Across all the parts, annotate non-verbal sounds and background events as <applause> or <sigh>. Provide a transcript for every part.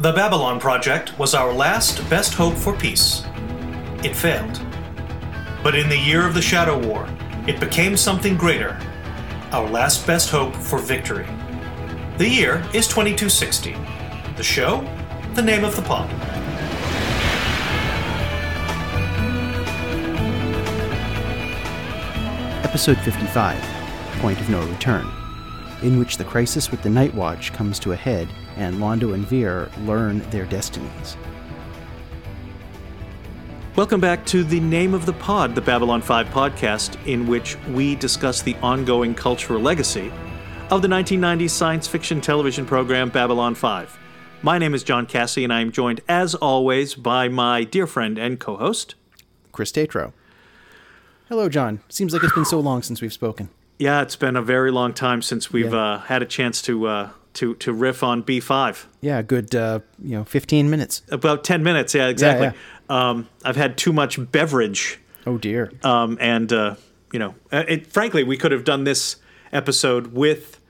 The Babylon Project was our last best hope for peace. It failed. But in the year of the Shadow War, it became something greater our last best hope for victory. The year is 2260. The show? The name of the pod. Episode 55 Point of No Return, in which the crisis with the Night Watch comes to a head and Londo and Vir learn their destinies. Welcome back to the name of the pod, the Babylon 5 podcast, in which we discuss the ongoing cultural legacy of the 1990s science fiction television program Babylon 5. My name is John Cassie, and I am joined, as always, by my dear friend and co host, Chris Tatro. Hello, John. Seems like it's been so long since we've spoken. Yeah, it's been a very long time since we've Yeah. uh, had a chance to uh, to to riff on B5. Yeah, a good, uh, you know, 15 minutes. About ten minutes, yeah, exactly. yeah. Um, I've had too much beverage, Oh, dear. um, and uh, you know, uh, it, frankly, we could have done this episode with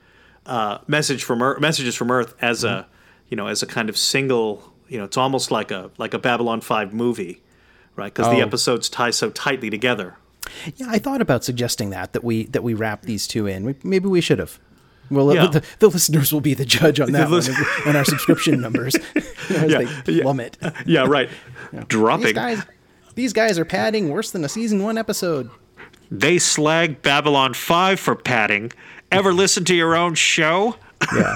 uh, message from Earth, messages from Earth as a you know as a kind of single. You know, it's almost like a like a Babylon Five movie, right? Because the Oh. episodes tie so tightly together. Yeah, I thought about suggesting that, that we, that we wrap these two in. We, maybe we should have. Well, Yeah. the, the listeners will be the judge on that one, <laughs> and our subscription numbers <laughs> <laughs> Yeah, yeah. plummet. Yeah, right. These Dropping. guys, these guys are padding worse than a season one episode. They slag Babylon 5 for padding. Ever listen to your own show? Yeah.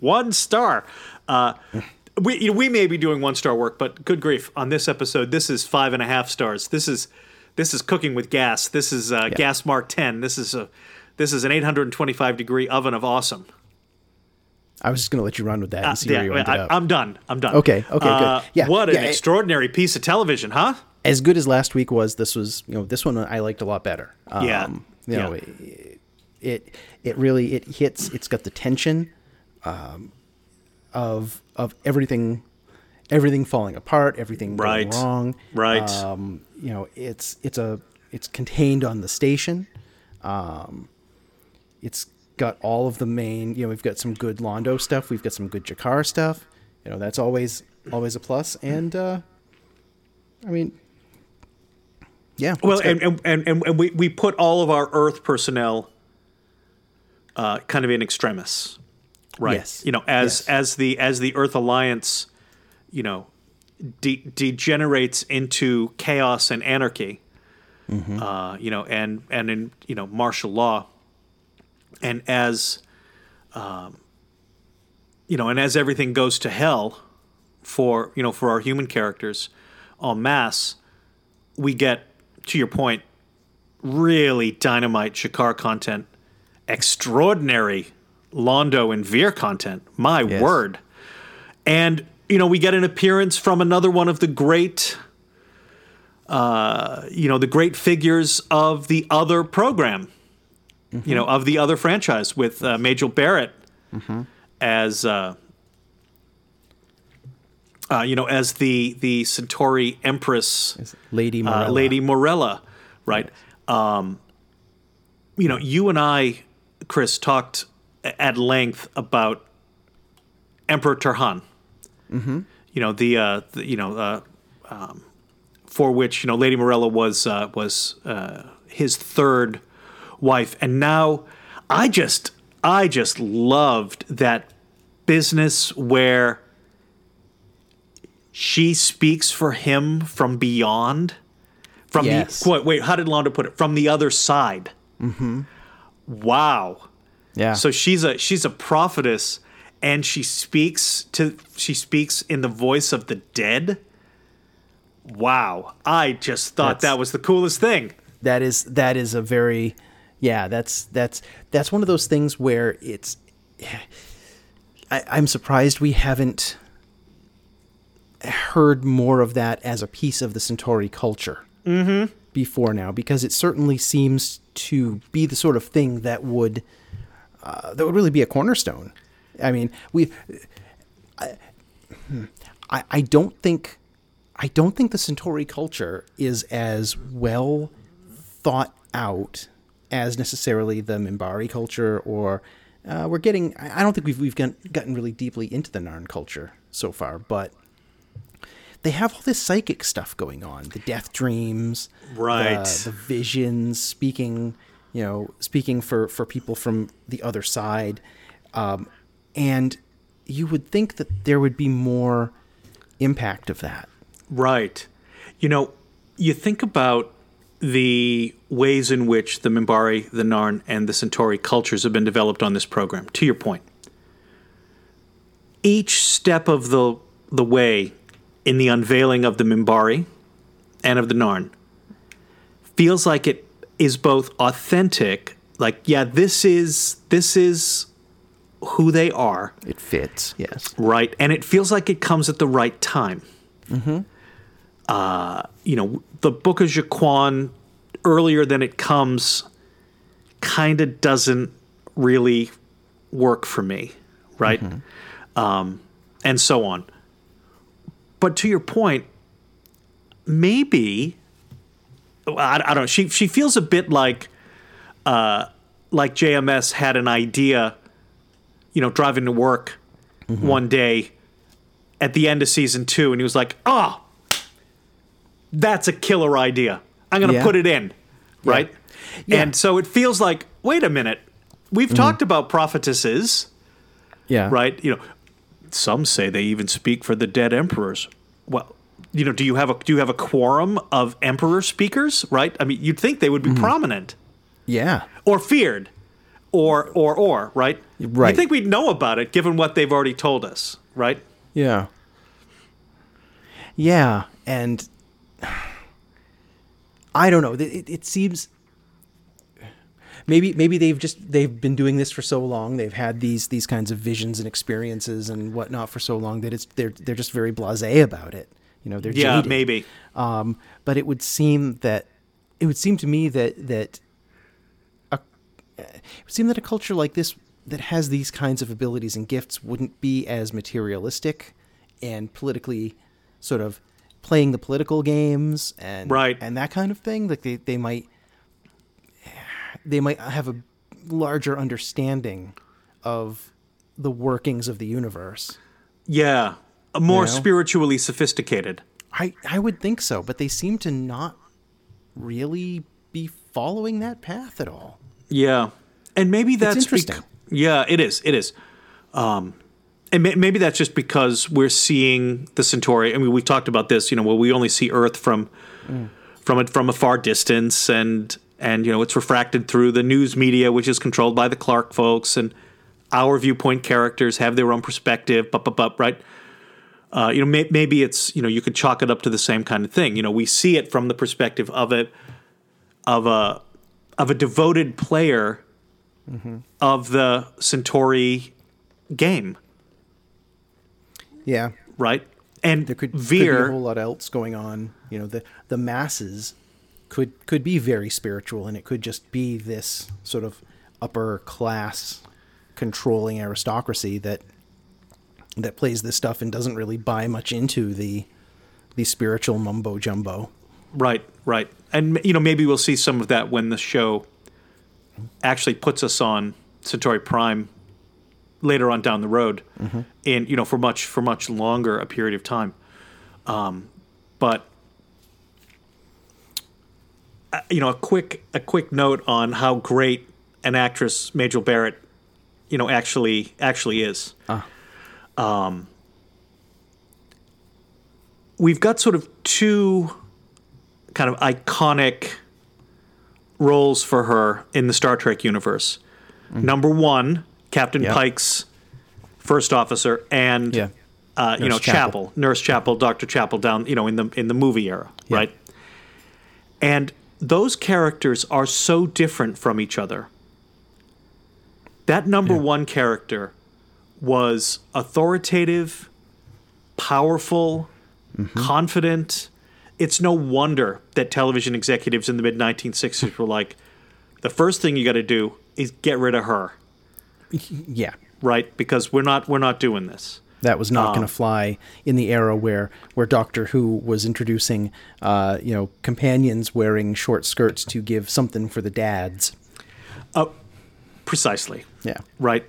One star. Uh, we, you know, we may be doing one star work, but good grief. On this episode, this is five and a half stars. This is this is cooking with gas. This is uh, gas mark 10. This is a this is an 825 degree oven of awesome. I was just going to let you run with that and see where you I, am done. I'm done. Okay, okay, good. Uh, Yeah, What an it- extraordinary piece of television, huh? as good as last week was, this was you know this one I liked a lot better. Um, Yeah, you know, yeah. it, it it really it hits. It's got the tension um, of of everything everything falling apart, everything Right. going wrong. Right. Um, you know, it's it's a it's contained on the station. Um, it's got all of the main. You know, we've got some good Londo stuff. We've got some good G'Kar stuff. You know, that's always always a plus. And uh, I mean, yeah. Well, and, and, and, and we, we put all of our Earth personnel uh, kind of in extremis, right? Yes. You know, as Yes. as the as the Earth Alliance, you know, de- degenerates into chaos and anarchy, Mm-hmm. uh, you know, and and in you know martial law, and as, um, you know, and as everything goes to hell for you know for our human characters en masse, we get to your point really dynamite G'Kar content, extraordinary Londo and Vir content. My Yes. word. And you know, we get an appearance from another one of the great uh, you know, the great figures of the other program. You know, of the other franchise with uh, Majel Barrett as uh, uh, you know, as the the Centauri Empress Lady uh, Morella. Lady Morella, right? Um, you know, you and I, Chris, talked at length about Emperor Turhan. Mm-hmm. You know the, uh, the you know uh, um, for which you know Lady Morella was uh, was uh, his third wife, and now I just I just loved that business where she speaks for him from beyond. From Yes. the wait, wait, how did Londo put it? From the other side. Mm-hmm. Wow. Yeah. So she's a she's a prophetess, and she speaks to she speaks in the voice of the dead. Wow, I just thought That's- that was the coolest thing. that is that is a very yeah that's that's that's one of those things where it's I, i'm surprised we haven't heard more of that as a piece of the centauri culture before now because it certainly seems to be the sort of thing that would uh, that would really be a cornerstone i mean we I, I, don't think I don't think the Centauri culture is as well thought out as necessarily the Minbari culture or uh, we're getting. I don't think we've we've gotten, gotten really deeply into the Narn culture so far, but they have all this psychic stuff going on. The death dreams, Right. The, the visions, speaking, you know, speaking for for people from the other side, um, and you would think that there would be more impact of that. Right. You know, you think about the ways in which the Minbari, the Narn, and the Centauri cultures have been developed on this program. To your point, each step of the the way in the unveiling of the Minbari and of the Narn feels like it is both authentic, like yeah, this is this is who they are, It fits, yes. right? And it feels like it comes at the right time. Mm-hmm. Uh, you know, the Book of G'Quan earlier than it comes kind of doesn't really work for me, right? Um, and so on. But to your point, maybe I, I don't know. She she feels a bit like uh, like JMS had an idea, you know, driving to work mm-hmm. one day at the end of season two, and he was like, "Oh, that's a killer idea. I'm going to Yeah. put it in." Right? Yeah. And so it feels like, wait a minute. We've mm-hmm. talked about prophetesses, Yeah. right? You know, some say they even speak for the dead emperors. Well, you know, do you have a do you have a quorum of emperor speakers, right? I mean, you'd think they would be mm-hmm. prominent Yeah. or feared or or or, right? Right. You think we'd know about it given what they've already told us, right? Yeah. Yeah, and <sighs> I don't know. It, it- seems maybe maybe they've just they've been doing this for so long. They've had these these kinds of visions and experiences and whatnot for so long that it's they're they're just very blasé about it. You know, they're Yeah, jaded. maybe. Um, but it would seem that it would seem to me that that it would seem that a culture like this that has these kinds of abilities and gifts wouldn't be as materialistic and politically sort of playing the political games and Right. and that kind of thing. Like they, they might they might have a larger understanding of the workings of the universe. Yeah, a more You know? spiritually sophisticated. I, I would think so, but they seem to not really be following that path at all. Yeah, and maybe that's bec- interesting. yeah, it is. It is. Um, and may- maybe that's just because we're seeing the Centauri. I mean, we talked about this. You know, where we only see Earth from from a, from a far distance, and and you know it's refracted through the news media, which is controlled by the Clark folks, and our viewpoint characters have their own perspective. But but but right. Uh, you know, may- maybe it's you know you could chalk it up to the same kind of thing. You know, we see it from the perspective of it of a of a devoted player of the Centauri game, Yeah. right? And There could, could be a whole lot else going on. You know, the the masses could could be very spiritual and it could just be this sort of upper class controlling aristocracy that that plays this stuff and doesn't really buy much into the the spiritual mumbo jumbo. Right, right, and you know maybe we'll see some of that when the show actually puts us on Centauri Prime later on down the road, and you know for much for much longer a period of time. Um, but uh, you know a quick a quick note on how great an actress Majel Barrett, you know, actually actually is. Um, we've got sort of two kind of iconic roles for her in the Star Trek universe. Number one, Captain Yeah. Pike's first officer, and Yeah. uh, you know Chapel. Chapel, Nurse Chapel, Doctor Chapel, down you know in the in the movie era, Yeah. right? And those characters are so different from each other. That number one character was authoritative, powerful, confident. It's no wonder that television executives in the mid 1960s were like, the first thing you got to do is get rid of her, Yeah. right? Because we're not we're not doing this. That was not Um, going to fly in the era where where Doctor Who was introducing, uh, you know, companions wearing short skirts to give something for the dads. Precisely. Yeah. Right.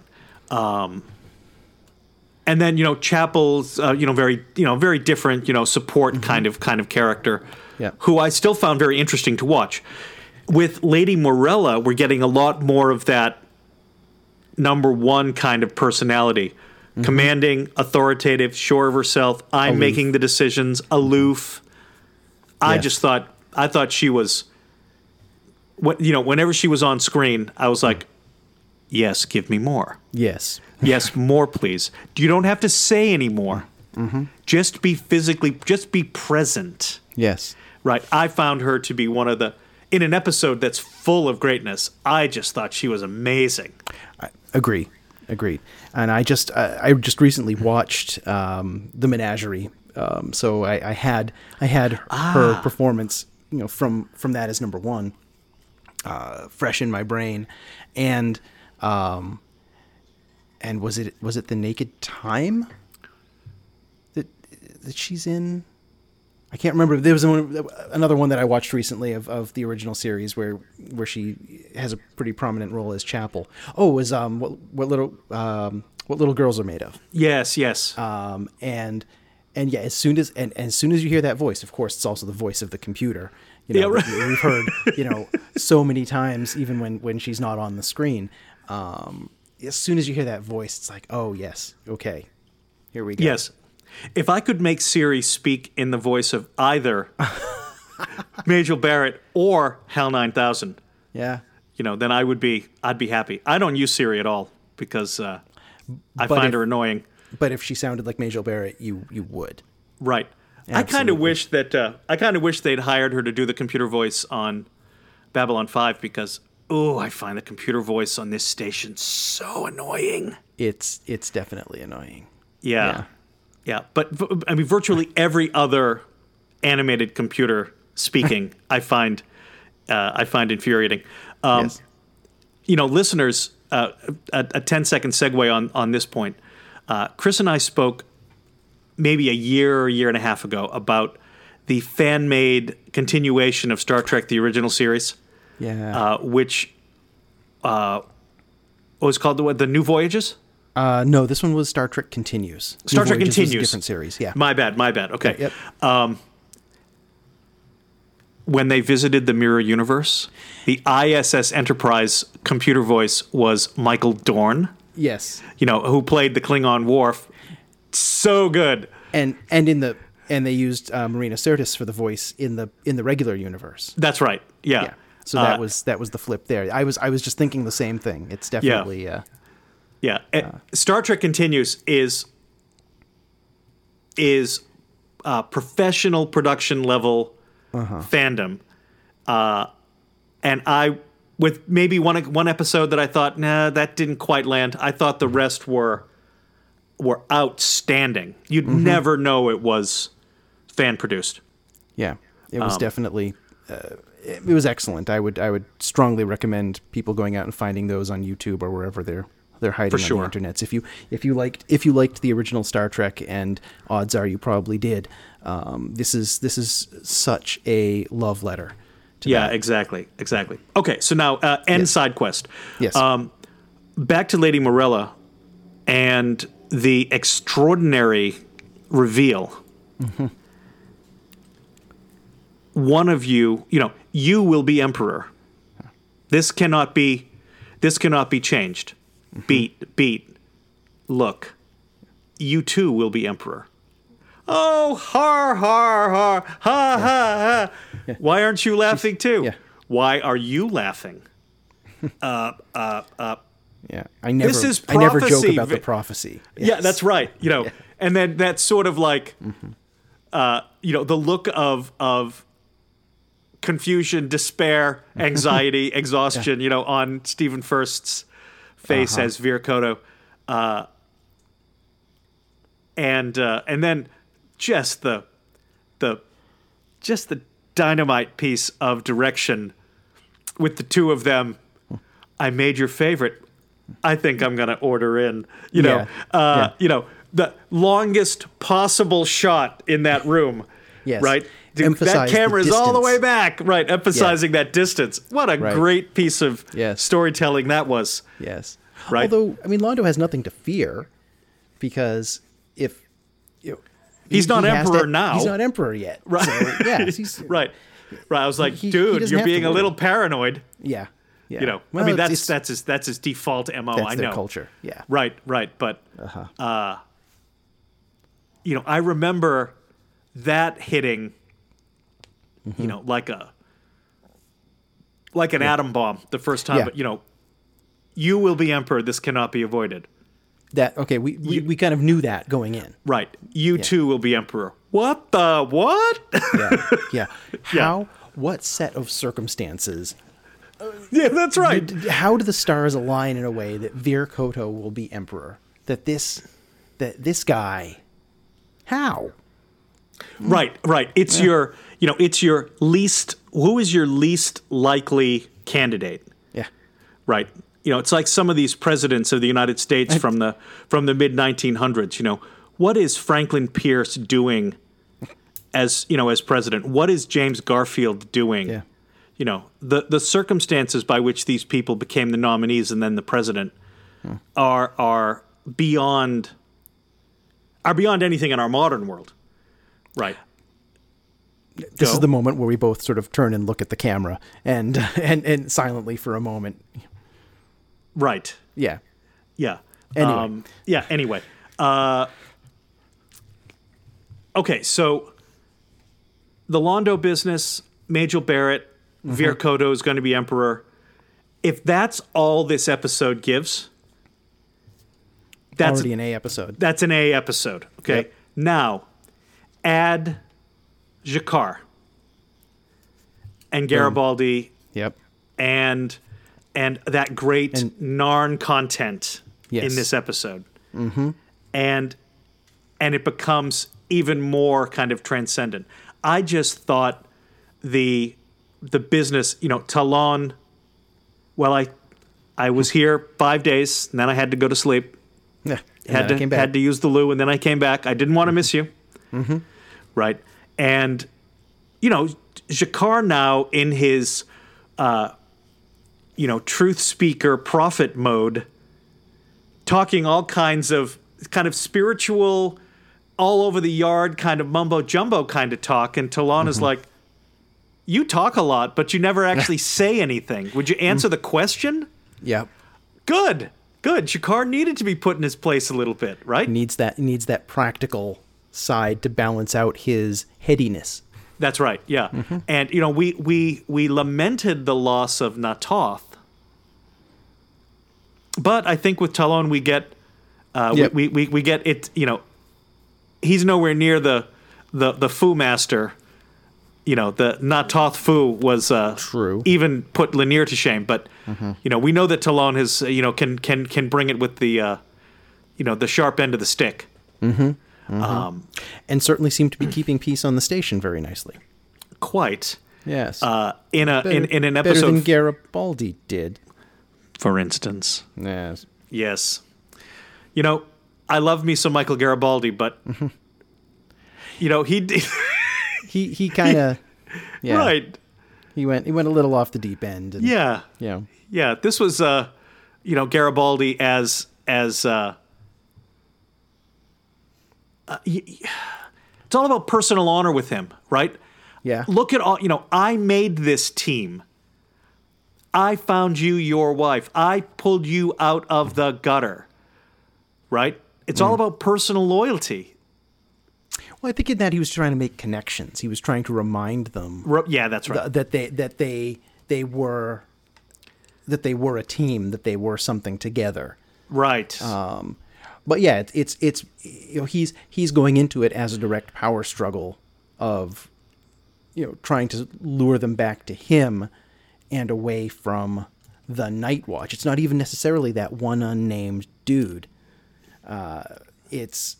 And then you know Chapel's uh, you know very you know very different you know support kind of kind of character, Yeah. who I still found very interesting to watch. With Lady Morella, we're getting a lot more of that number one kind of personality, commanding, authoritative, sure of herself. I'm Aloof. making the decisions, aloof. I Yes. just thought I thought she was. What you know, whenever she was on screen, I was like, "Yes, give me more." Yes. Yes, more, please. You don't have to say anymore. Just be physically, just be present. Yes. Right. I found her to be one of the, in an episode that's full of greatness, I just thought she was amazing. I Agree, agreed. And I just I, I just recently watched um, the Menagerie, um, so I, I had I had her performance, you know, from from that as number one, uh, fresh in my brain, and um, and was it was it the Naked Time that that she's in? I can't remember. There was one, another one that I watched recently of, of the original series where where she has a pretty prominent role as Chapel. Oh, it was um what what little um what little girls are made of. Yes, yes. Um and and yeah, as soon as and, and as soon as you hear that voice, of course, it's also the voice of the computer. You know, Yeah, right. we- we've heard you know so many times, even when when she's not on the screen. Um, as soon as you hear that voice, it's like, oh yes, okay, here we go. yes. If I could make Siri speak in the voice of either <laughs> Majel Barrett or Hal 9000, yeah. you know, then I would be, I'd be happy. I don't use Siri at all because uh, I But find if- her annoying. But if she sounded like Majel Barrett, you you would. Right. I kind of wish that uh, I kind of wish they'd hired her to do the computer voice on Babylon 5 because oh, I find the computer voice on this station so annoying. It's it's definitely annoying. Yeah. Yeah. Yeah, but I mean virtually every other animated computer speaking <laughs> I find uh, I find infuriating. Um, yes. you know, listeners, uh, a, a 10 second segue on, on this point. Uh, Chris and I spoke maybe a year or a year and a half ago about the fan made continuation of Star Trek, the original series, Yeah. uh, which uh, what was called the, the New Voyages? Uh, no, this one was Star Trek Continues. New Star Trek Voyages Continues. different series. Yeah. My bad, my bad. Okay. Yep. When they visited the Mirror Universe, the ISS Enterprise computer voice was Michael Dorn, Yes. you know, who played the Klingon Worf. So good. And and in the and they used uh, Marina Sirtis for the voice in the in the regular universe. That's right. Yeah. Yeah. So that Uh, was that was the flip there. I was I was just thinking the same thing. It's definitely uh, yeah. Eh, Star Trek Continues is is uh, professional production level fandom, uh, and I with maybe one one episode that I thought nah that didn't quite land. I thought the rest were were outstanding. You'd never know it was fan produced. yeah. It Um, was definitely uh, it, it was excellent. I would I would strongly recommend people going out and finding those on YouTube or wherever they're they're hiding sure. on the internets. If you if you liked if you liked the original Star Trek, and odds are you probably did, um, this is this is such a love letter. To Yeah, that. exactly, exactly. Okay, so now uh, end Yes. side quest. Yes. Um, back to Lady Morella and the extraordinary reveal. Mm-hmm. One of you, you know, you will be emperor. This cannot be. This cannot be changed. Mm-hmm. Beat, beat. Look, you too will be emperor. Oh, har, har, har, ha, ha, ha. Why aren't you laughing too? yeah. Why are you laughing? <laughs> Uh, uh, Yeah, I never. This is I never joke prophecy. about the prophecy. Yeah, that's right. You know, and then that sort of like, uh, you know, the look of of confusion, despair, <laughs> anxiety, exhaustion. You know, on Stephen Furst's face Uh-huh. as Vir Cotto, uh, and uh, and then just the the just the dynamite piece of direction with the two of them. I made your favorite. I think I'm going to order in. You know, Yeah. uh, Yeah. you know, the longest possible shot in that room. Yes. Right. That Emphasize camera is all the way back. Right. Emphasizing that distance. What a Right. great piece of Yes. storytelling that was. Yes. right? Although, I mean, Londo has nothing to fear because if you know, He's he- not he emperor to- now. He's not emperor yet. Right. So, yeah. <laughs> He's, right, right. I was like, He- dude, you're being a little paranoid. Yeah. Yeah. You know, Well, I mean, that's it's- that's his that's his default mo. I know culture. Yeah. Right, right. But Uh-huh. uh, you know, I remember that hitting, Mm-hmm. you know, like a like an atom bomb the first time. Yeah. But you know, you will be emperor. This cannot be avoided. That okay. We, we we kind of knew that going in. Right. You too will be emperor. What the what? Yeah. Yeah. <laughs> How? What set of circumstances? <laughs> yeah, that's right. d- How do the stars align in a way that Vir Cotto will be emperor? That this that this guy. How? Right, right. It's your, you know, it's your least. Who is your least likely candidate? Yeah. Right. You know, it's like some of these presidents of the United States from the from the mid 1900s. You know, what is Franklin Pierce doing as you know as president? What is James Garfield doing? Yeah. You know, the the circumstances by which these people became the nominees and then the president hmm. are are beyond are beyond anything in our modern world. Right. This Go. is the moment where we both sort of turn and look at the camera and <laughs> and and silently for a moment. Right. Yeah. Yeah. Anyway. Um, yeah. Anyway. Uh, okay. So the Londo business, Majel Barrett, Mm-hmm. Vir is going to be emperor. If that's all this episode gives, that's Already an A episode. that's an A episode. Okay. Yep. Now, add G'Kar and Garibaldi Yep. and and that great And- Narn content Yes. in this episode, mm-hmm. and and it becomes even more kind of transcendent. I just thought the the business, you know, Ta'Lon. Well, I I was here five days, and then I had to go to sleep. Yeah. Had to had to use the loo, and then I came back. I didn't want to miss you, mm-hmm. right? And you know, G'Kar now in his, uh, you know, truth speaker prophet mode, talking all kinds of kind of spiritual, all over the yard kind of mumbo jumbo kind of talk, and Ta'Lon is like, "You talk a lot, but you never actually <laughs> say anything. Would you answer the question?" Yep. Good, good. G'Kar needed to be put in his place a little bit, right? Needs that needs that practical side to balance out his headiness. That's right. Yeah, and you know we we we lamented the loss of Na'Toth, but I think with Ta'Lon we get uh, Yep. we, we we get it. You know, he's nowhere near the the the Fu master. You know, the Na'Toth Fu was uh, True. Even put Lennier to shame, but you know we know that Ta'Lon has uh, you know can can can bring it with the uh, you know the sharp end of the stick. And certainly seemed to be keeping peace on the station very nicely. Quite Yes. uh, in a in, in an Better episode, than Garibaldi did. for instance. Yes. Yes. You know, I love me some Michael Garibaldi, but you know, he d- <laughs> He he kind of <laughs> yeah. right. He went he went a little off the deep end. And, Yeah. Know, Yeah, this was uh you know, Garibaldi as as uh, uh it's all about personal honor with him, right? yeah. Look at all, you know, I made this team. I found you your wife. I pulled you out of the gutter. Right? It's all about personal loyalty. Well, I think in that he was trying to make connections. He was trying to remind them Yeah, that's right. th- that they that they they were that they were a team, that they were something together. right. Um, but yeah, it's, it's it's you know he's he's going into it as a direct power struggle of you know trying to lure them back to him and away from the Night Watch. It's not even necessarily that one unnamed dude. Uh, it's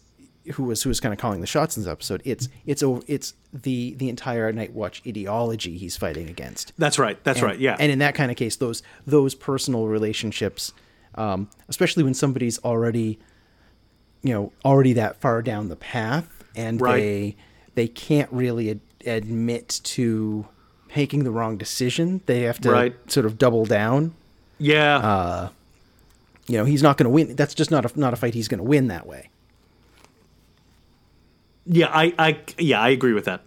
who was who was kind of calling the shots in this episode. It's it's it's the the entire Night Watch ideology he's fighting against. that's right. That's And- right. Yeah. And in that kind of case, those those personal relationships, um, especially when somebody's already, you know, already that far down the path, and Right. they they can't really ad- admit to making the wrong decision. They have to Right. sort of double down. yeah. uh, You know, he's not going to win. That's just not a not a fight he's going to win that way. Yeah, I, I yeah, I agree with that.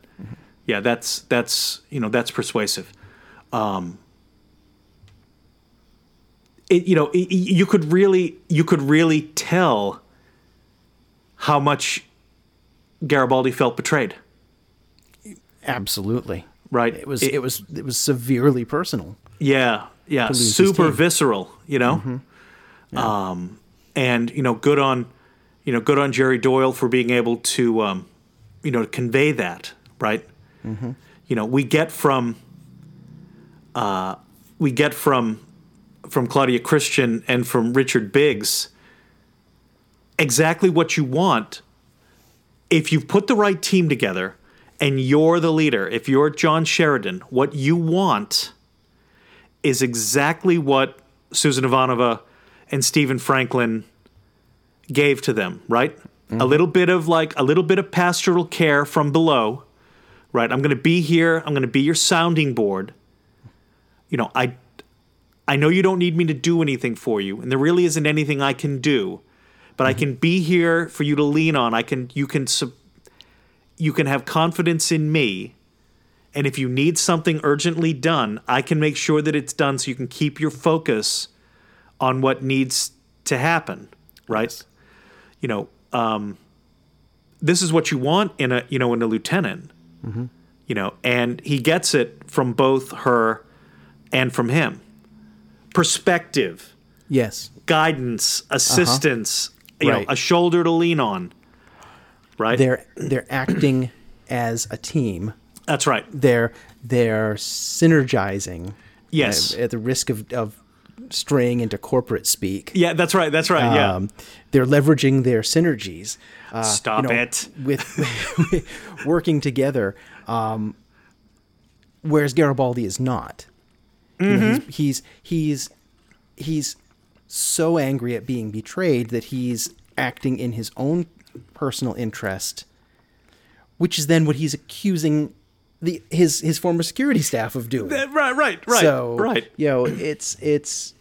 Yeah, that's that's you know that's persuasive. Um, it, you know, it, you could really you could really tell how much Garibaldi felt betrayed. Absolutely. Right. It was it, it was it was severely personal. Yeah, yeah, super visceral. You know, mm-hmm. yeah. um, and you know, good on you know, good on Jerry Doyle for being able to um, you know convey that. Right. Mm-hmm. You know, we get from uh, we get from from Claudia Christian and from Richard Biggs exactly what you want if you've put the right team together and you're the leader, if you're John Sheridan, what you want is exactly what Susan Ivanova and Stephen Franklin gave to them, right? Mm-hmm. A little bit of like a little bit of pastoral care from below, right? I'm going to be here, I'm going to be your sounding board. You know, I I know you don't need me to do anything for you, and there really isn't anything I can do, but mm-hmm. I can be here for you to lean on. I can you can you can have confidence in me. And if you need something urgently done, I can make sure that it's done so you can keep your focus on what needs to happen, right? Yes. You know, um, this is what you want in a you know in a lieutenant. Mm-hmm. You know, and he gets it from both her and from him perspective. Yes. Guidance, assistance, uh-huh. You right. know, a shoulder to lean on. Right? They're they're acting as a team. That's right. They're they're synergizing. Yes. At, at the risk of, of straying into corporate speak. Yeah, that's right. That's right. Yeah. Um, they're leveraging their synergies. Uh, Stop you know, it. With <laughs> working together. Um, whereas Garibaldi is not. Mm-hmm. You know, he's, mm-hmm. he's he's he's so angry at being betrayed that he's acting in his own personal interest, which is then what he's accusing the his his former security staff of doing. Right, right, right. So, right. You know, it's it's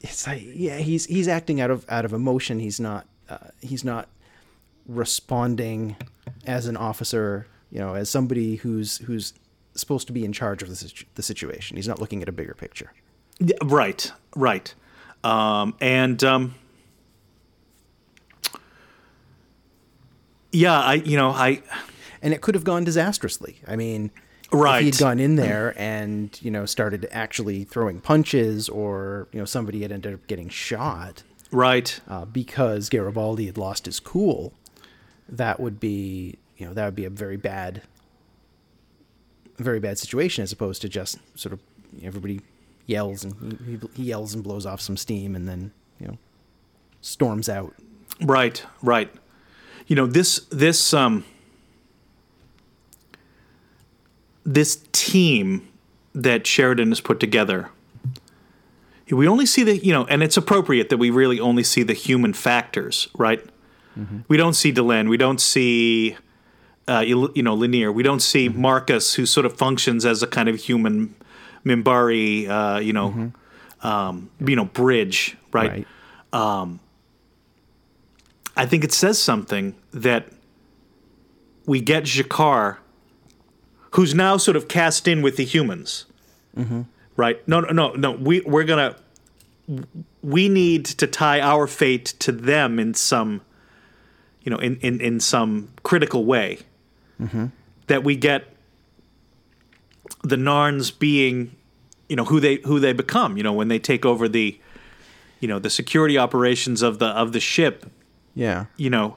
it's like yeah, he's he's acting out of out of emotion. He's not uh, he's not responding as an officer. You know, as somebody who's who's supposed to be in charge of the, the situation. He's not looking at a bigger picture. Right, right. Um, and um, yeah, I you know I and it could have gone disastrously. I mean, right. if he'd gone in there and you know started actually throwing punches, or you know somebody had ended up getting shot, right? Uh, because Garibaldi had lost his cool, that would be you know that would be a very bad very bad situation as opposed to just sort of everybody yells and he, he yells and blows off some steam and then you know storms out. Right, right. You know this this um this team that Sheridan has put together. We only see the you know, and it's appropriate that we really only see the human factors, right? Mm-hmm. We don't see Delenn. We don't see uh, you, you, know, Lennier. We don't see mm-hmm. Marcus, who sort of functions as a kind of human Minbari, uh, you know, mm-hmm. um, you know, bridge, right? right. Um, I think it says something that we get G'Kar, who's now sort of cast in with the humans, mm-hmm. right? No, no, no, no. We we're gonna we need to tie our fate to them in some, you know, in in in some critical way mm-hmm. that we get the Narns being, you know, who they who they become. You know, when they take over the, you know, the security operations of the of the ship. Yeah. You know.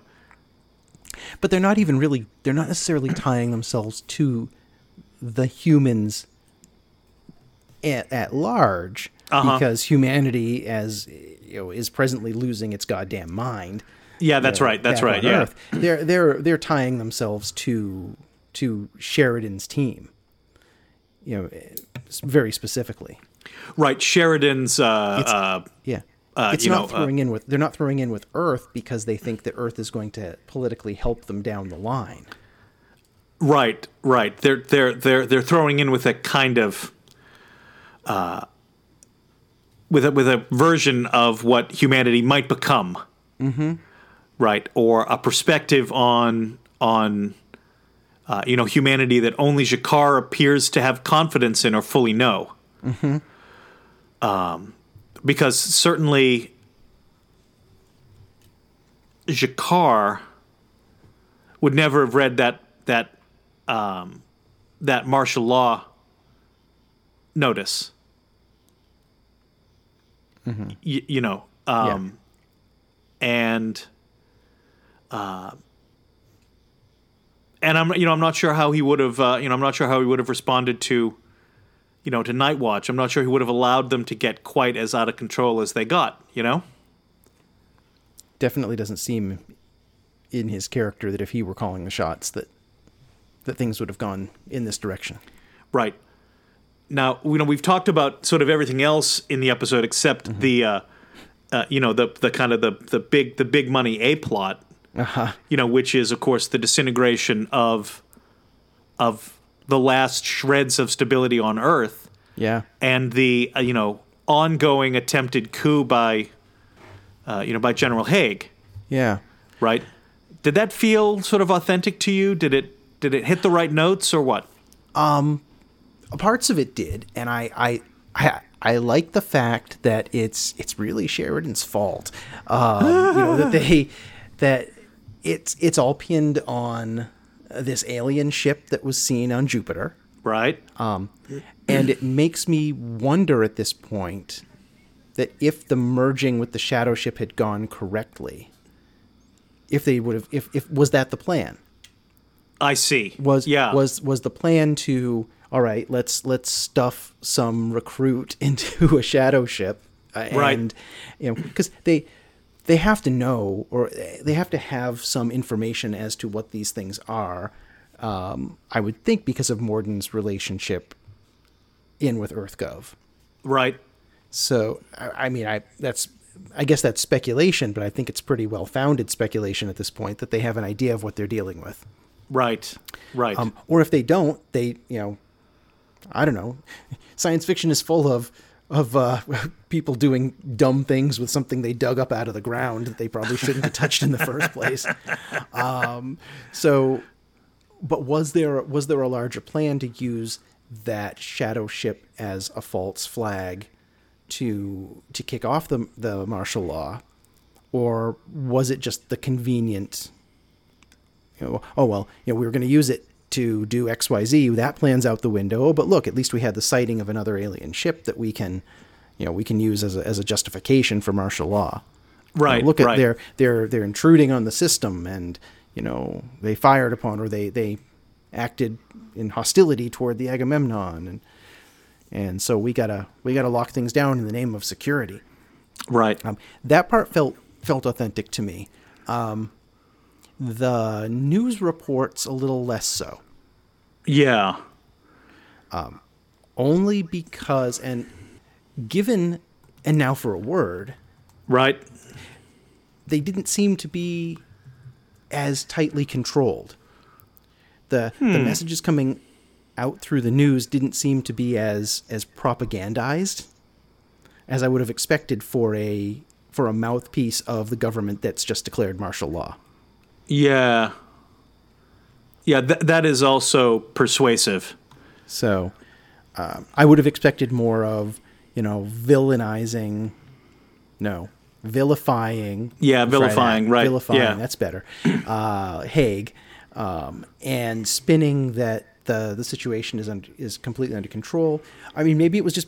But they're not even really. They're not necessarily tying themselves to the humans at, at large uh-huh. because humanity as you know is presently losing its goddamn mind yeah, that's right. That's right. Yeah, Earth. they're they're they're tying themselves to to Sheridan's team. You know, very specifically. Right, Sheridan's. Uh, uh, yeah. Uh, it's not know, uh, throwing in with they're not throwing in with Earth because they think that Earth is going to politically help them down the line. Right, right. They're they're they're they're throwing in with a kind of uh, with a, with a version of what humanity might become, mm-hmm. right? Or a perspective on on uh, you know humanity that only G'Kar appears to have confidence in or fully know. Mm-hmm. Um, because certainly G'Kar would never have read that that um, that martial law notice. Mm-hmm. Y- you know, um, yeah. and uh, and I'm you know I'm not sure how he would have uh, you know I'm not sure how he would have responded to you know to Night Watch. I'm not sure he would have allowed them to get quite as out of control as they got. You know, definitely doesn't seem in his character that if he were calling the shots that that things would have gone in this direction. Right. Now, you know, we've talked about sort of everything else in the episode except mm-hmm. the, uh, uh, you know, the the kind of the the big the big money a plot, uh-huh. you know, which is of course the disintegration of of the last shreds of stability on Earth. Yeah. And the uh, you know ongoing attempted coup by, uh, you know, by General Hague. Yeah. Right. Did that feel sort of authentic to you? Did it did it hit the right notes or what? Um, parts of it did, and I I I, I like the fact that it's it's really Sheridan's fault. Um, you know that they <laughs> that it's it's all pinned on this alien ship that was seen on Jupiter. Right. Um, and it makes me wonder at this point that if the merging with the shadow ship had gone correctly, if they would have, if, if was that the plan? I see. Was yeah. was was the plan to all right? Let's let's stuff some recruit <laughs> into a shadow ship, uh, and right. you know because they they have to know or they have to have some information as to what these things are. Um, I would think because of Morden's relationship in with EarthGov. Right. So I, I mean, I that's I guess that's speculation, but I think it's pretty well founded speculation at this point that they have an idea of what they're dealing with. Right. Right. Um, or if they don't, they you know, I don't know. <laughs> Science fiction is full of of uh, <laughs> people doing dumb things with something they dug up out of the ground that they probably shouldn't have touched in the first place. <laughs> Um, so, but was there was there a larger plan to use that shadow ship as a false flag to to kick off the the martial law, or was it just the convenient? You know, oh well, you know we were going to use it to do X Y Z. That plan's out the window. But look, at least we had the sighting of another alien ship that we can, you know, we can use as a as a justification for martial law. Right. You know, look at right. they're they're they're intruding on the system, and you know they fired upon or they they acted in hostility toward the Agamemnon and and so we gotta we gotta lock things down in the name of security. Right. Um, that part felt felt authentic to me. Um, the news reports a little less so. Yeah. Um, only because and given and now for a word. Right. They didn't seem to be as tightly controlled. The hmm. the messages coming out through the news didn't seem to be as as propagandized as I would have expected for a for a mouthpiece of the government that's just declared martial law. Yeah. Yeah, th- that is also persuasive. So, uh, I would have expected more of, you know, villainizing, no, vilifying. Yeah, vilifying, right? Vilifying, yeah. that's better. Uh, Hague, um, and spinning that the the situation is un- is completely under control. I mean, maybe it was just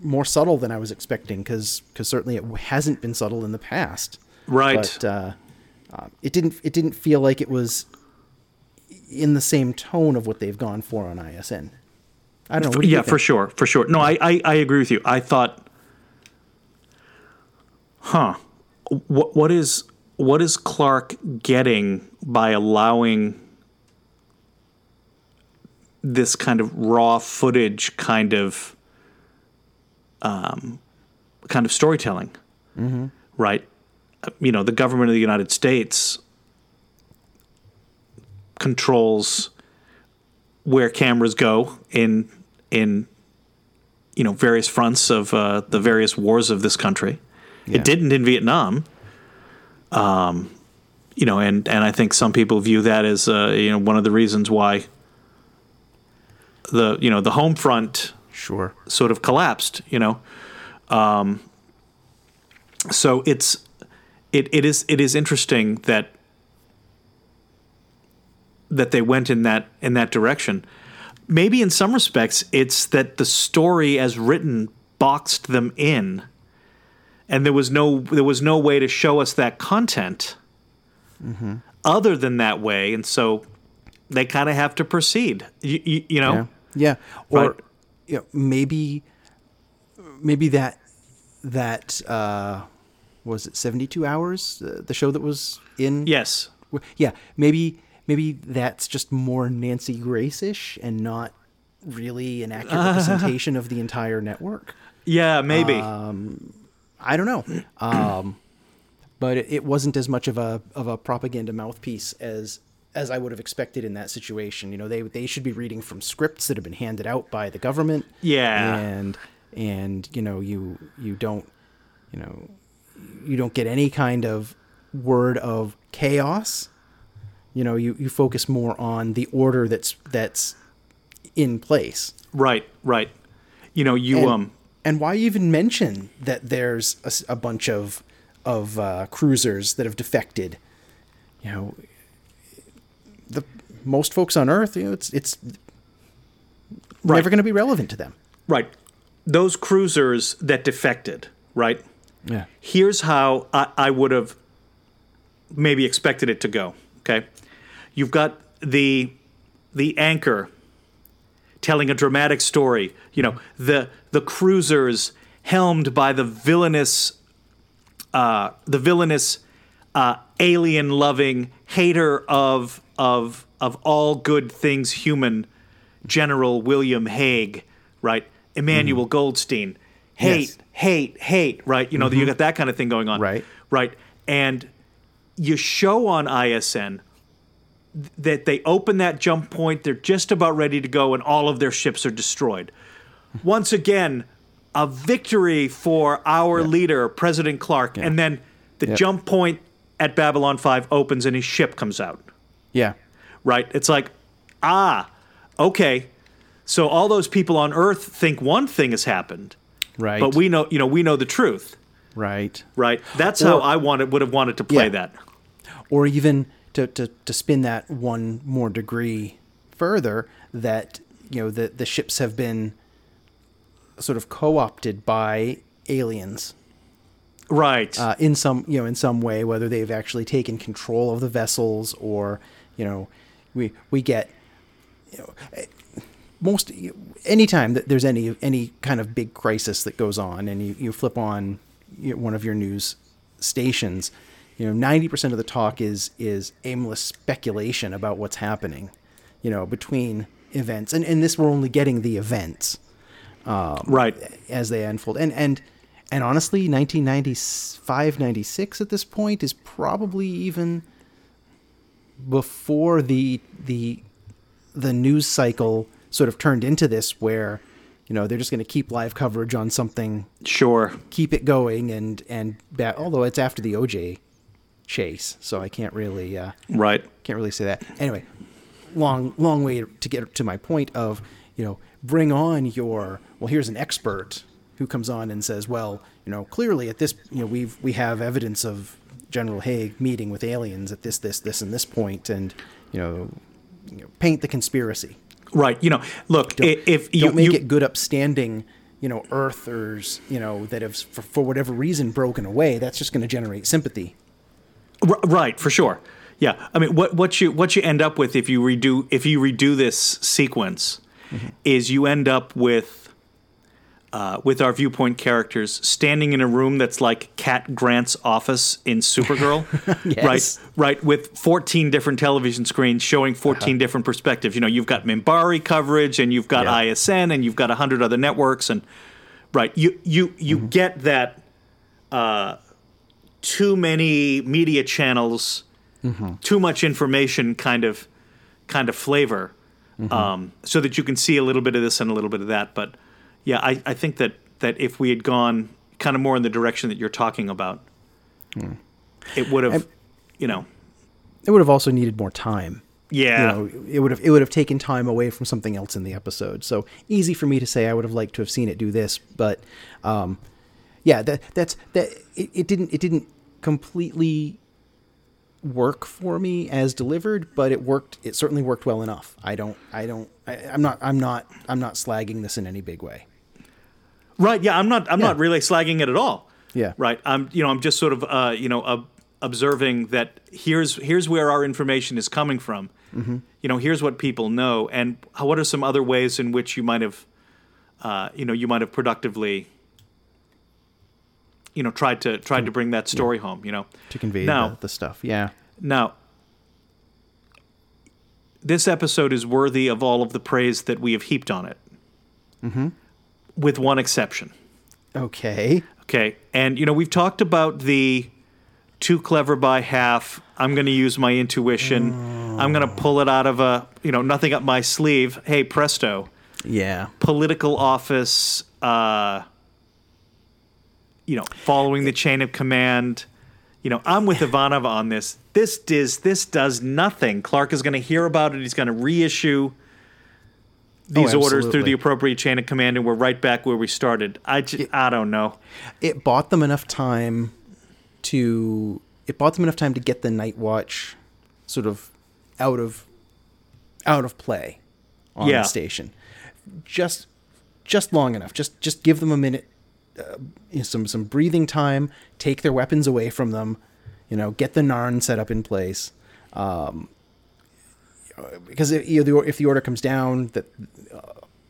more subtle than I was expecting because because certainly it hasn't been subtle in the past. Right. But uh, uh, it didn't it didn't feel like it was in the same tone of what they've gone for on ISN. I don't know. Do yeah, for sure, for sure. No, I, I I agree with you. I thought, huh, what what is what is Clark getting by allowing this kind of raw footage kind of um, kind of storytelling, mm-hmm. right? You know, the government of the United States controls where cameras go in in you know various fronts of uh, the various wars of this country. Yeah. It didn't in Vietnam. Um, you know, and and I think some people view that as uh, you know one of the reasons why the you know the home front Sure. sort of collapsed. You know, um, so it's it, it is it is interesting that that they went in that in that direction. Maybe in some respects, it's that the story as written boxed them in, and there was no there was no way to show us that content other than that way, and so they kind of have to proceed. You, you, you know, Yeah. Yeah. Or Right. you know, maybe maybe that that uh was it 72 hours uh, the show that was in yes, yeah maybe maybe that's just more Nancy Grace-ish and not really an accurate <laughs> representation of the entire network yeah, maybe. I don't know um but it, it wasn't as much of a of a propaganda mouthpiece as as I would have expected in that situation. You know, they they should be reading from scripts that have been handed out by the government. Yeah. And and you know, you you don't you know you don't get any kind of word of chaos. You know, you, you focus more on the order that's that's in place. right, right. You know, you And, um. and why even mention that there's a bunch of of uh, cruisers that have defected? You know, the most folks on Earth, you know, it's it's Right. never going to be relevant to them. Right. Those cruisers that defected, right? Yeah. Here's how I, I would have maybe expected it to go. Okay. You've got the the anchor telling a dramatic story. You know, the the cruisers helmed by the villainous uh, the villainous uh, alien loving hater of of of all good things human General William Hague, right? Emmanuel Goldstein. Hate, Yes. hate, hate, right? You know, you got that kind of thing going on. Right. Right. And you show on ISN that they open that jump point, they're just about ready to go, and all of their ships are destroyed. Once again, a victory for our leader, President Clark. And then the Yep. jump point at Babylon 5 opens and his ship comes out Yeah. right? It's like, ah, okay. So all those people on Earth think one thing has happened, Right. but we know, you know, we know the truth, right. right? That's how I wanted would have wanted to play Yeah. that. or even to, to, to spin that one more degree further that you know the, the ships have been sort of co-opted by aliens Right. uh, in some you know in some way whether they've actually taken control of the vessels or you know we we get you know eh, most anytime that there's any any kind of big crisis that goes on and you, you flip on you know, one of your news stations you know 90% of the talk is is aimless speculation about what's happening you know between events and and this we're only getting the events um, right. as they unfold. And and and honestly, 1995, 96 at this point is probably even before the the the news cycle sort of turned into this where you know they're just going to keep live coverage on something Sure. keep it going and and ba- although it's after the OJ chase so I can't really uh Right. can't really say that. Anyway, long long way to get to my point of you know bring on your well here's an expert who comes on and says well you know clearly at this you know we've we have evidence of General Hague meeting with aliens at this this this and this point and you know, you know paint the conspiracy. Right. You know, look, i if you, Don't make you it good upstanding you know earthers you know that have for, for whatever reason broken away. That's just going to generate sympathy. R- right for sure. Yeah, I mean, what what you what you end up with if you redo if you redo this sequence mm-hmm. is you end up with uh, with our viewpoint characters standing in a room that's like Cat Grant's office in Supergirl, <laughs> Yes. right? Right, with fourteen different television screens showing 14 uh-huh. different perspectives. You know, you've got Minbari coverage, and you've got Yeah. ISN, and you've got a hundred other networks, and right, you you you mm-hmm. get that uh, too many media channels, too much information kind of kind of flavor, um, so that you can see a little bit of this and a little bit of that. But yeah, I, I think that that if we had gone kind of more in the direction that you're talking about, it would have, you know, It would have also needed more time. yeah, You know, it would have it would have taken time away from something else in the episode. So easy for me to say I would have liked to have seen it do this, but um, yeah, that that's that it, it didn't it didn't completely work for me as delivered, but it worked. It certainly worked well enough. I don't I don't I, I'm not I'm not I'm not slagging this in any big way. right. Yeah, I'm not I'm Yeah. not really slagging it at all. Yeah. right. I'm you know I'm just sort of uh, you know uh, observing that here's here's where our information is coming from. Mm-hmm. You know, here's what people know, and how, what are some other ways in which you might have, uh, you know, you might have productively, you know, tried to tried to bring that story home. You know, To convey Now- the, the stuff. Yeah. Now, this episode is worthy of all of the praise that we have heaped on it, mm-hmm. with one exception. Okay. Okay, and you know we've talked about the too clever by half. I'm going to use my intuition. I'm going to pull it out of a you know nothing up my sleeve. Hey, presto! Yeah. Political office. Uh, you know, following the chain of command. You know, I'm with Ivanov on this. This does this does nothing. Clark is going to hear about it. He's going to reissue these oh, orders through the appropriate chain of command, and we're right back where we started. I just, I don't know. it bought them enough time to it bought them enough time to get the night watch sort of out of out of play on Yeah. the station just just long enough just just give them a minute uh, you know, some some breathing time take their weapons away from them you know get the narn set up in place um because if, you know, the- if the order comes down that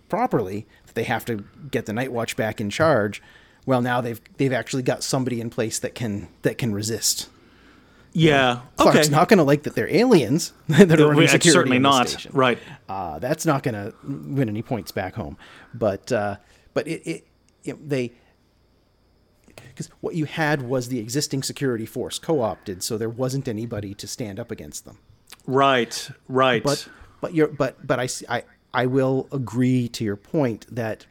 properly that they have to get the night watch back in charge well now they've they've actually got somebody in place that can that can resist Yeah. Clark's okay. not going to like that they're aliens <laughs> that are running security certainly not. station. Right. Uh, that's not going to win any points back home. But uh, but it, it, it they because what you had was the existing security force co-opted, so there wasn't anybody to stand up against them. Right. Right. But but you're but but I I I will agree to your point that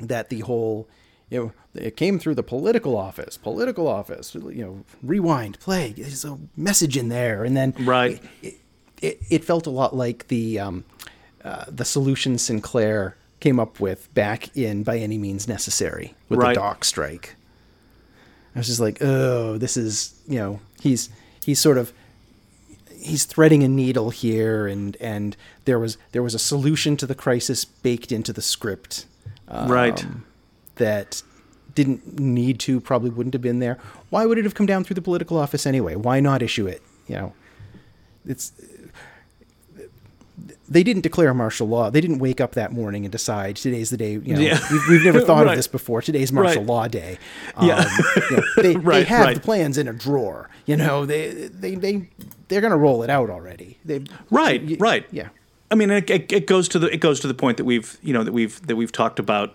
that the whole you know it came through the political office political office you know rewind play there's a message in there and then Right. it, it, it felt a lot like the um, uh, the solution Sinclair came up with back in by any means necessary with Right. the dock strike I was just like oh this is you know he's he's sort of he's threading a needle here and and there was there was a solution to the crisis baked into the script right. um, that didn't need to probably wouldn't have been there. Why would it have come down through the political office anyway? Why not issue it? You know it's they didn't declare martial law they didn't wake up that morning and decide today's the day you know Yeah. we've, we've never <laughs> thought Right. of this before today's martial Right. law day Yeah. Um, you know, they, <laughs> they have right. the plans in a drawer you know they they they they're gonna roll it out already they Right. y- right. yeah I mean, it, it, it goes to the it goes to the point that we've you know that we've that we've talked about.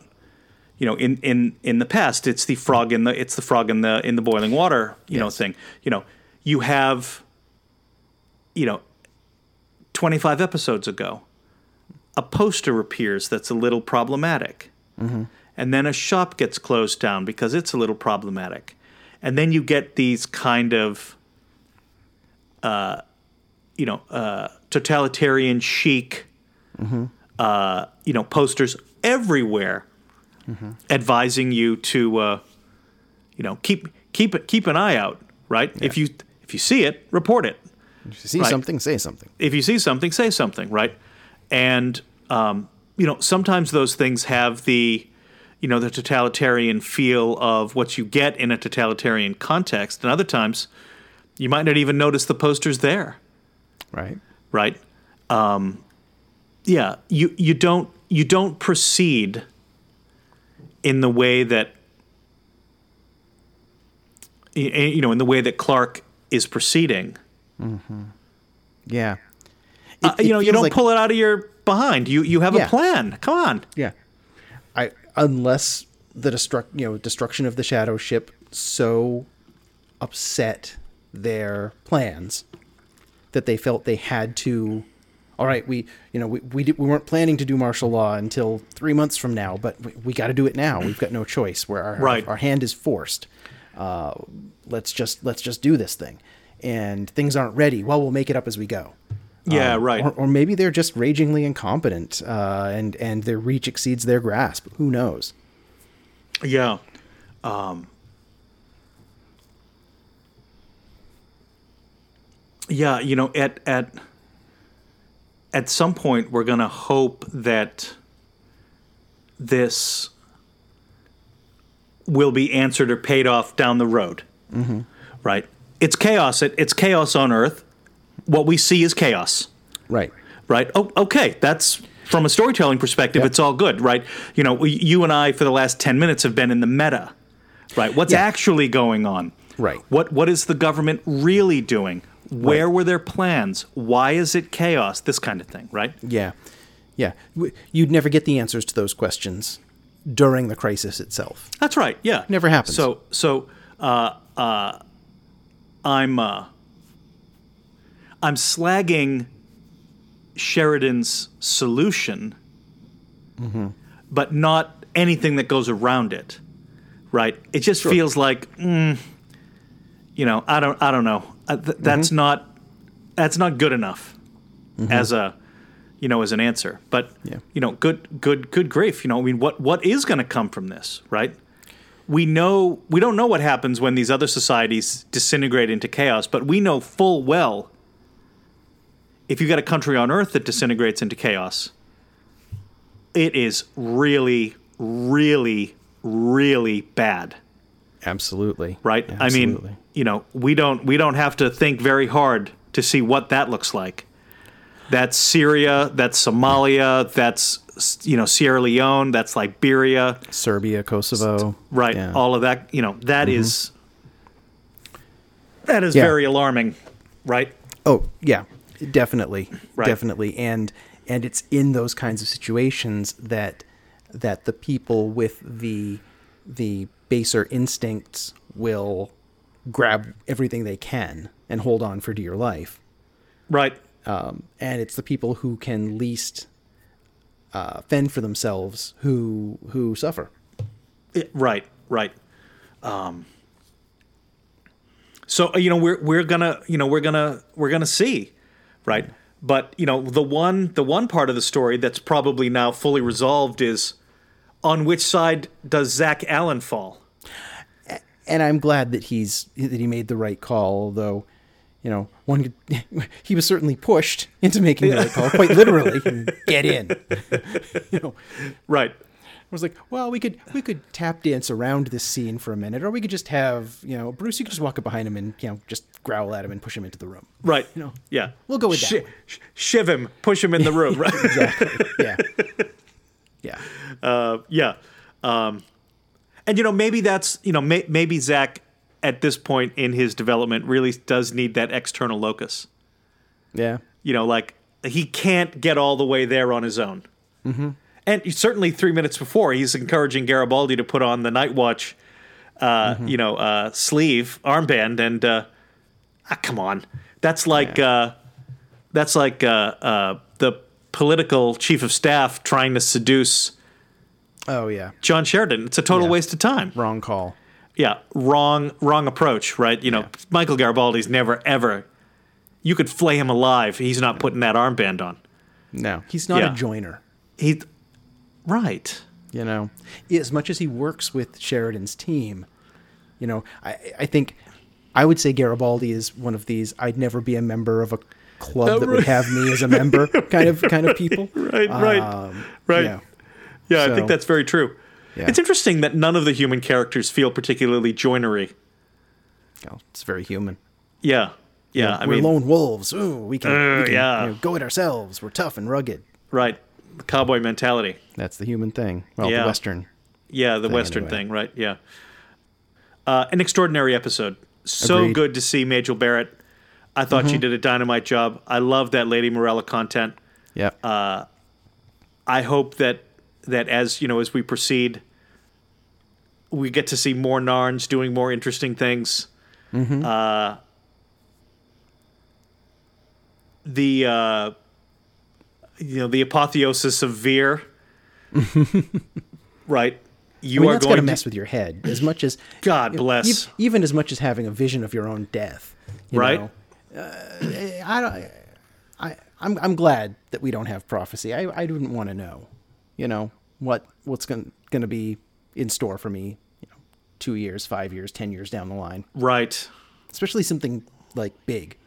You know, in, in, in the past, it's the frog in the it's the frog in the in the boiling water. You know, thing. You know, you have. You know, twenty five episodes ago, a poster appears that's a little problematic, and then a shop gets closed down because it's a little problematic, and then you get these kind of you know, uh, totalitarian chic, uh, you know, posters everywhere, advising you to, uh, you know, keep keep it keep an eye out. Right? If you if you see it, report it. If you see Right. something say something If you see something, say something. Right? And um, you know, sometimes those things have the you know the totalitarian feel of what you get in a totalitarian context, and other times you might not even notice the posters there right right? Um, yeah, you you don't you don't proceed in the way that you know in the way that Clark is proceeding. Yeah Uh, It- you know, you don't like- pull it out of your behind. You you have Yeah. a plan. Come on. Yeah, I unless the destruct you know destruction of the shadow ship so upset their plans that they felt they had to all right, we you know we we, did, we weren't planning to do martial law until three months from now, but we, we got to do it now. We've got no choice. Where our Right. our, our hand is forced. Uh, let's just let's just do this thing, and things aren't ready. Well, we'll make it up as we go. Yeah, Um, right. Or, or maybe they're just ragingly incompetent, uh, and and their reach exceeds their grasp. Who knows? Yeah. Um, yeah, you know, at at at some point we're going to hope that this will be answered or paid off down the road. Mm-hmm. Right? It's chaos. It, it's chaos on Earth. What we see is chaos Right. right? Oh, okay. That's from a storytelling perspective. Yep. It's all good, right? You know, we, you and I for the last ten minutes have been in the meta, right? What's Yeah. actually going on? Right. What What is the government really doing? Where Right. were their plans? Why is it chaos? This kind of thing, right? Yeah, yeah. You'd never get the answers to those questions during the crisis itself. That's right. Yeah, Never happens. So, so uh, uh, I'm uh, I'm slagging Sheridan's solution, Mm-hmm. but not anything that goes around it. Right? It just feels like, mm, you know, I don't, I don't know. Uh, th- that's Mm-hmm. not that's not good enough as a you know as an answer. But Yeah. you know, good, good, good grief. You know, I mean, what what is going to come from this, right? We know we don't know what happens when these other societies disintegrate into chaos, but we know full well if you've got a country on Earth that disintegrates into chaos, it is really, really, really bad, Absolutely. right? I mean, you know, we don't we don't have to think very hard to see what that looks like. That's Syria, that's Somalia, that's you know Sierra Leone, that's Liberia, Serbia, Kosovo. right? Yeah. All of that, you know, that is that is Yeah. very alarming, right? Oh yeah, definitely, Right. definitely, and and it's in those kinds of situations that that the people with the the baser instincts will grab everything they can and hold on for dear life, Right. um, and it's the people who can least uh, fend for themselves who who suffer. It- right, right. Um, so uh, you know we're we're gonna you know we're gonna we're gonna see, right? But you know the one the one part of the story that's probably now fully resolved is on which side does Zach Allen fall? and I'm glad that he's that he made the right call. Although, you know, one could, <laughs> he was certainly pushed into making the right call, quite literally. <laughs> Get in. <laughs> you know, Right. I was like, well, we could we could tap dance around this scene for a minute, or we could just have you know Bruce. You could just walk up behind him and you know just growl at him and push him into the room. Right. You know, Yeah. we'll go with that sh- shiv him, push him in the room. Right. Exactly. yeah. Yeah. Uh, yeah. Um, and you know, maybe that's you know, may, maybe Zach at this point in his development really does need that external locus. Yeah. You know, like he can't get all the way there on his own. Mm-hmm. And certainly, three minutes before, he's encouraging Garibaldi to put on the Night Watch, uh, you know, uh, sleeve armband, and uh, ah, come on, that's like uh, that's like uh, uh, the political chief of staff trying to seduce Oh yeah. John Sheridan. It's a total Yeah. waste of time. Wrong call. Yeah, wrong, wrong approach. Right? You know, Yeah. Michael Garibaldi's never ever. You could flay him alive. He's not putting that armband on. No, he's not Yeah. a joiner. He, right? you know as much as he works with sheridan's team you know i i think i would say garibaldi is one of these i'd never be a member of a club that would have me as a member <laughs> kind of kind of people Right, right, Um, right. yeah Yeah, I think that's very true. Yeah. It's interesting that none of the human characters feel particularly joinery. Well, it's very human Yeah, yeah. I we're mean, lone wolves Ooh, we can, Uh, we can yeah. you know, go it ourselves we're tough and rugged right? The cowboy mentality. that's the human thing well Yeah. the western Yeah, the Western anyway. thing, right? Yeah. Uh, an extraordinary episode. So Agreed. good to see Majel Barrett. I thought she did a dynamite job. I love that Lady Morella content. yeah Uh, I hope that that as you know as we proceed, we get to see more Narns doing more interesting things. Uh, the uh, you know the apotheosis of Vir. <laughs> right. You I mean, are that's to mess with your head as much as <laughs> God bless. ev- even as much as having a vision of your own death. you Right. know. Uh, I don't. I I'm I'm glad that we don't have prophecy. I I didn't want to know, you know what what's going going to be in store for me, you know, two years, five years, ten years down the line, right. especially something like big.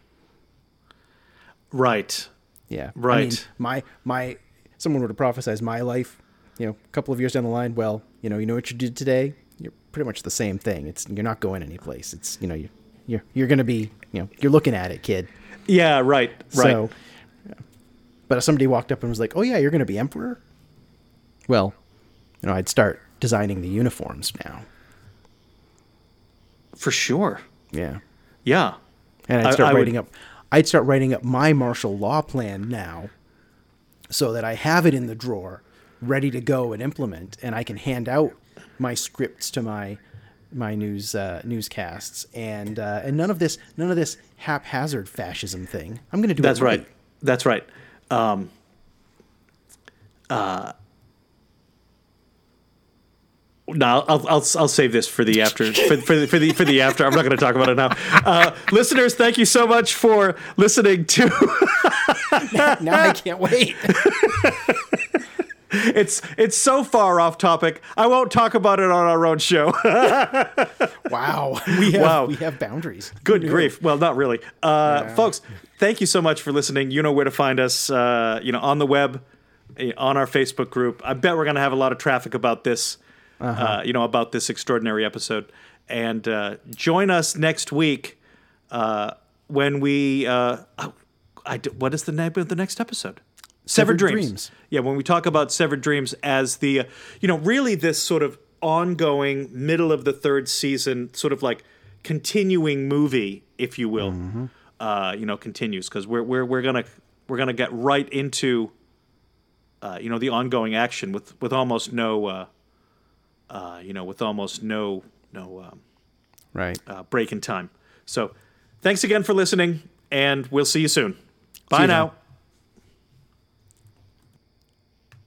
Right. Yeah. I mean, Right. my my someone were to prophesize my life, you know, a couple of years down the line. Well, you know, you know what you did today. You're pretty much the same thing. It's you're not going anyplace. It's you know you you're you're gonna be you know you're looking at it, kid. Yeah. Right. Right. So, but if somebody walked up and was like, "Oh yeah, you're gonna be emperor," well, you know, I'd start designing the uniforms now. For sure. Yeah. Yeah. and I- I'd start I would- writing up. I'd start writing up my martial law plan now, so that I have it in the drawer, ready to go and implement, and I can hand out my scripts to my my news uh, newscasts, and uh, and none of this none of this haphazard fascism thing. I'm going to do That's it right. That's right. Um, uh, no, I'll, I'll I'll save this for the after for, for the for the for the after. I'm not going to talk about it now. Uh, listeners, thank you so much for listening to. <laughs> now I can't wait. <laughs> it's it's so far off topic. I won't talk about it on our own show. <laughs> wow, we have Wow. we have boundaries. Good grief. Well, not really. Uh, Folks, thank you so much for listening. You know where to find us, uh, you know, on the web, eh, on our Facebook group. I bet we're going to have a lot of traffic about this, uh you know, about this extraordinary episode. And uh, join us next week uh, when we, uh, oh, what is the name of the next episode? Severed, Severed Dreams. Dreams. Yeah, when we talk about Severed Dreams as the, uh, you know, really this sort of ongoing middle of the third season, sort of like continuing movie, if you will, uh, you know, continues because we're we're we're gonna we're gonna get right into, uh, you know, the ongoing action with with almost no, uh, uh, you know, with almost no no um, Right. uh, break in time. So, thanks again for listening, and we'll see you soon. Bye you, now. John.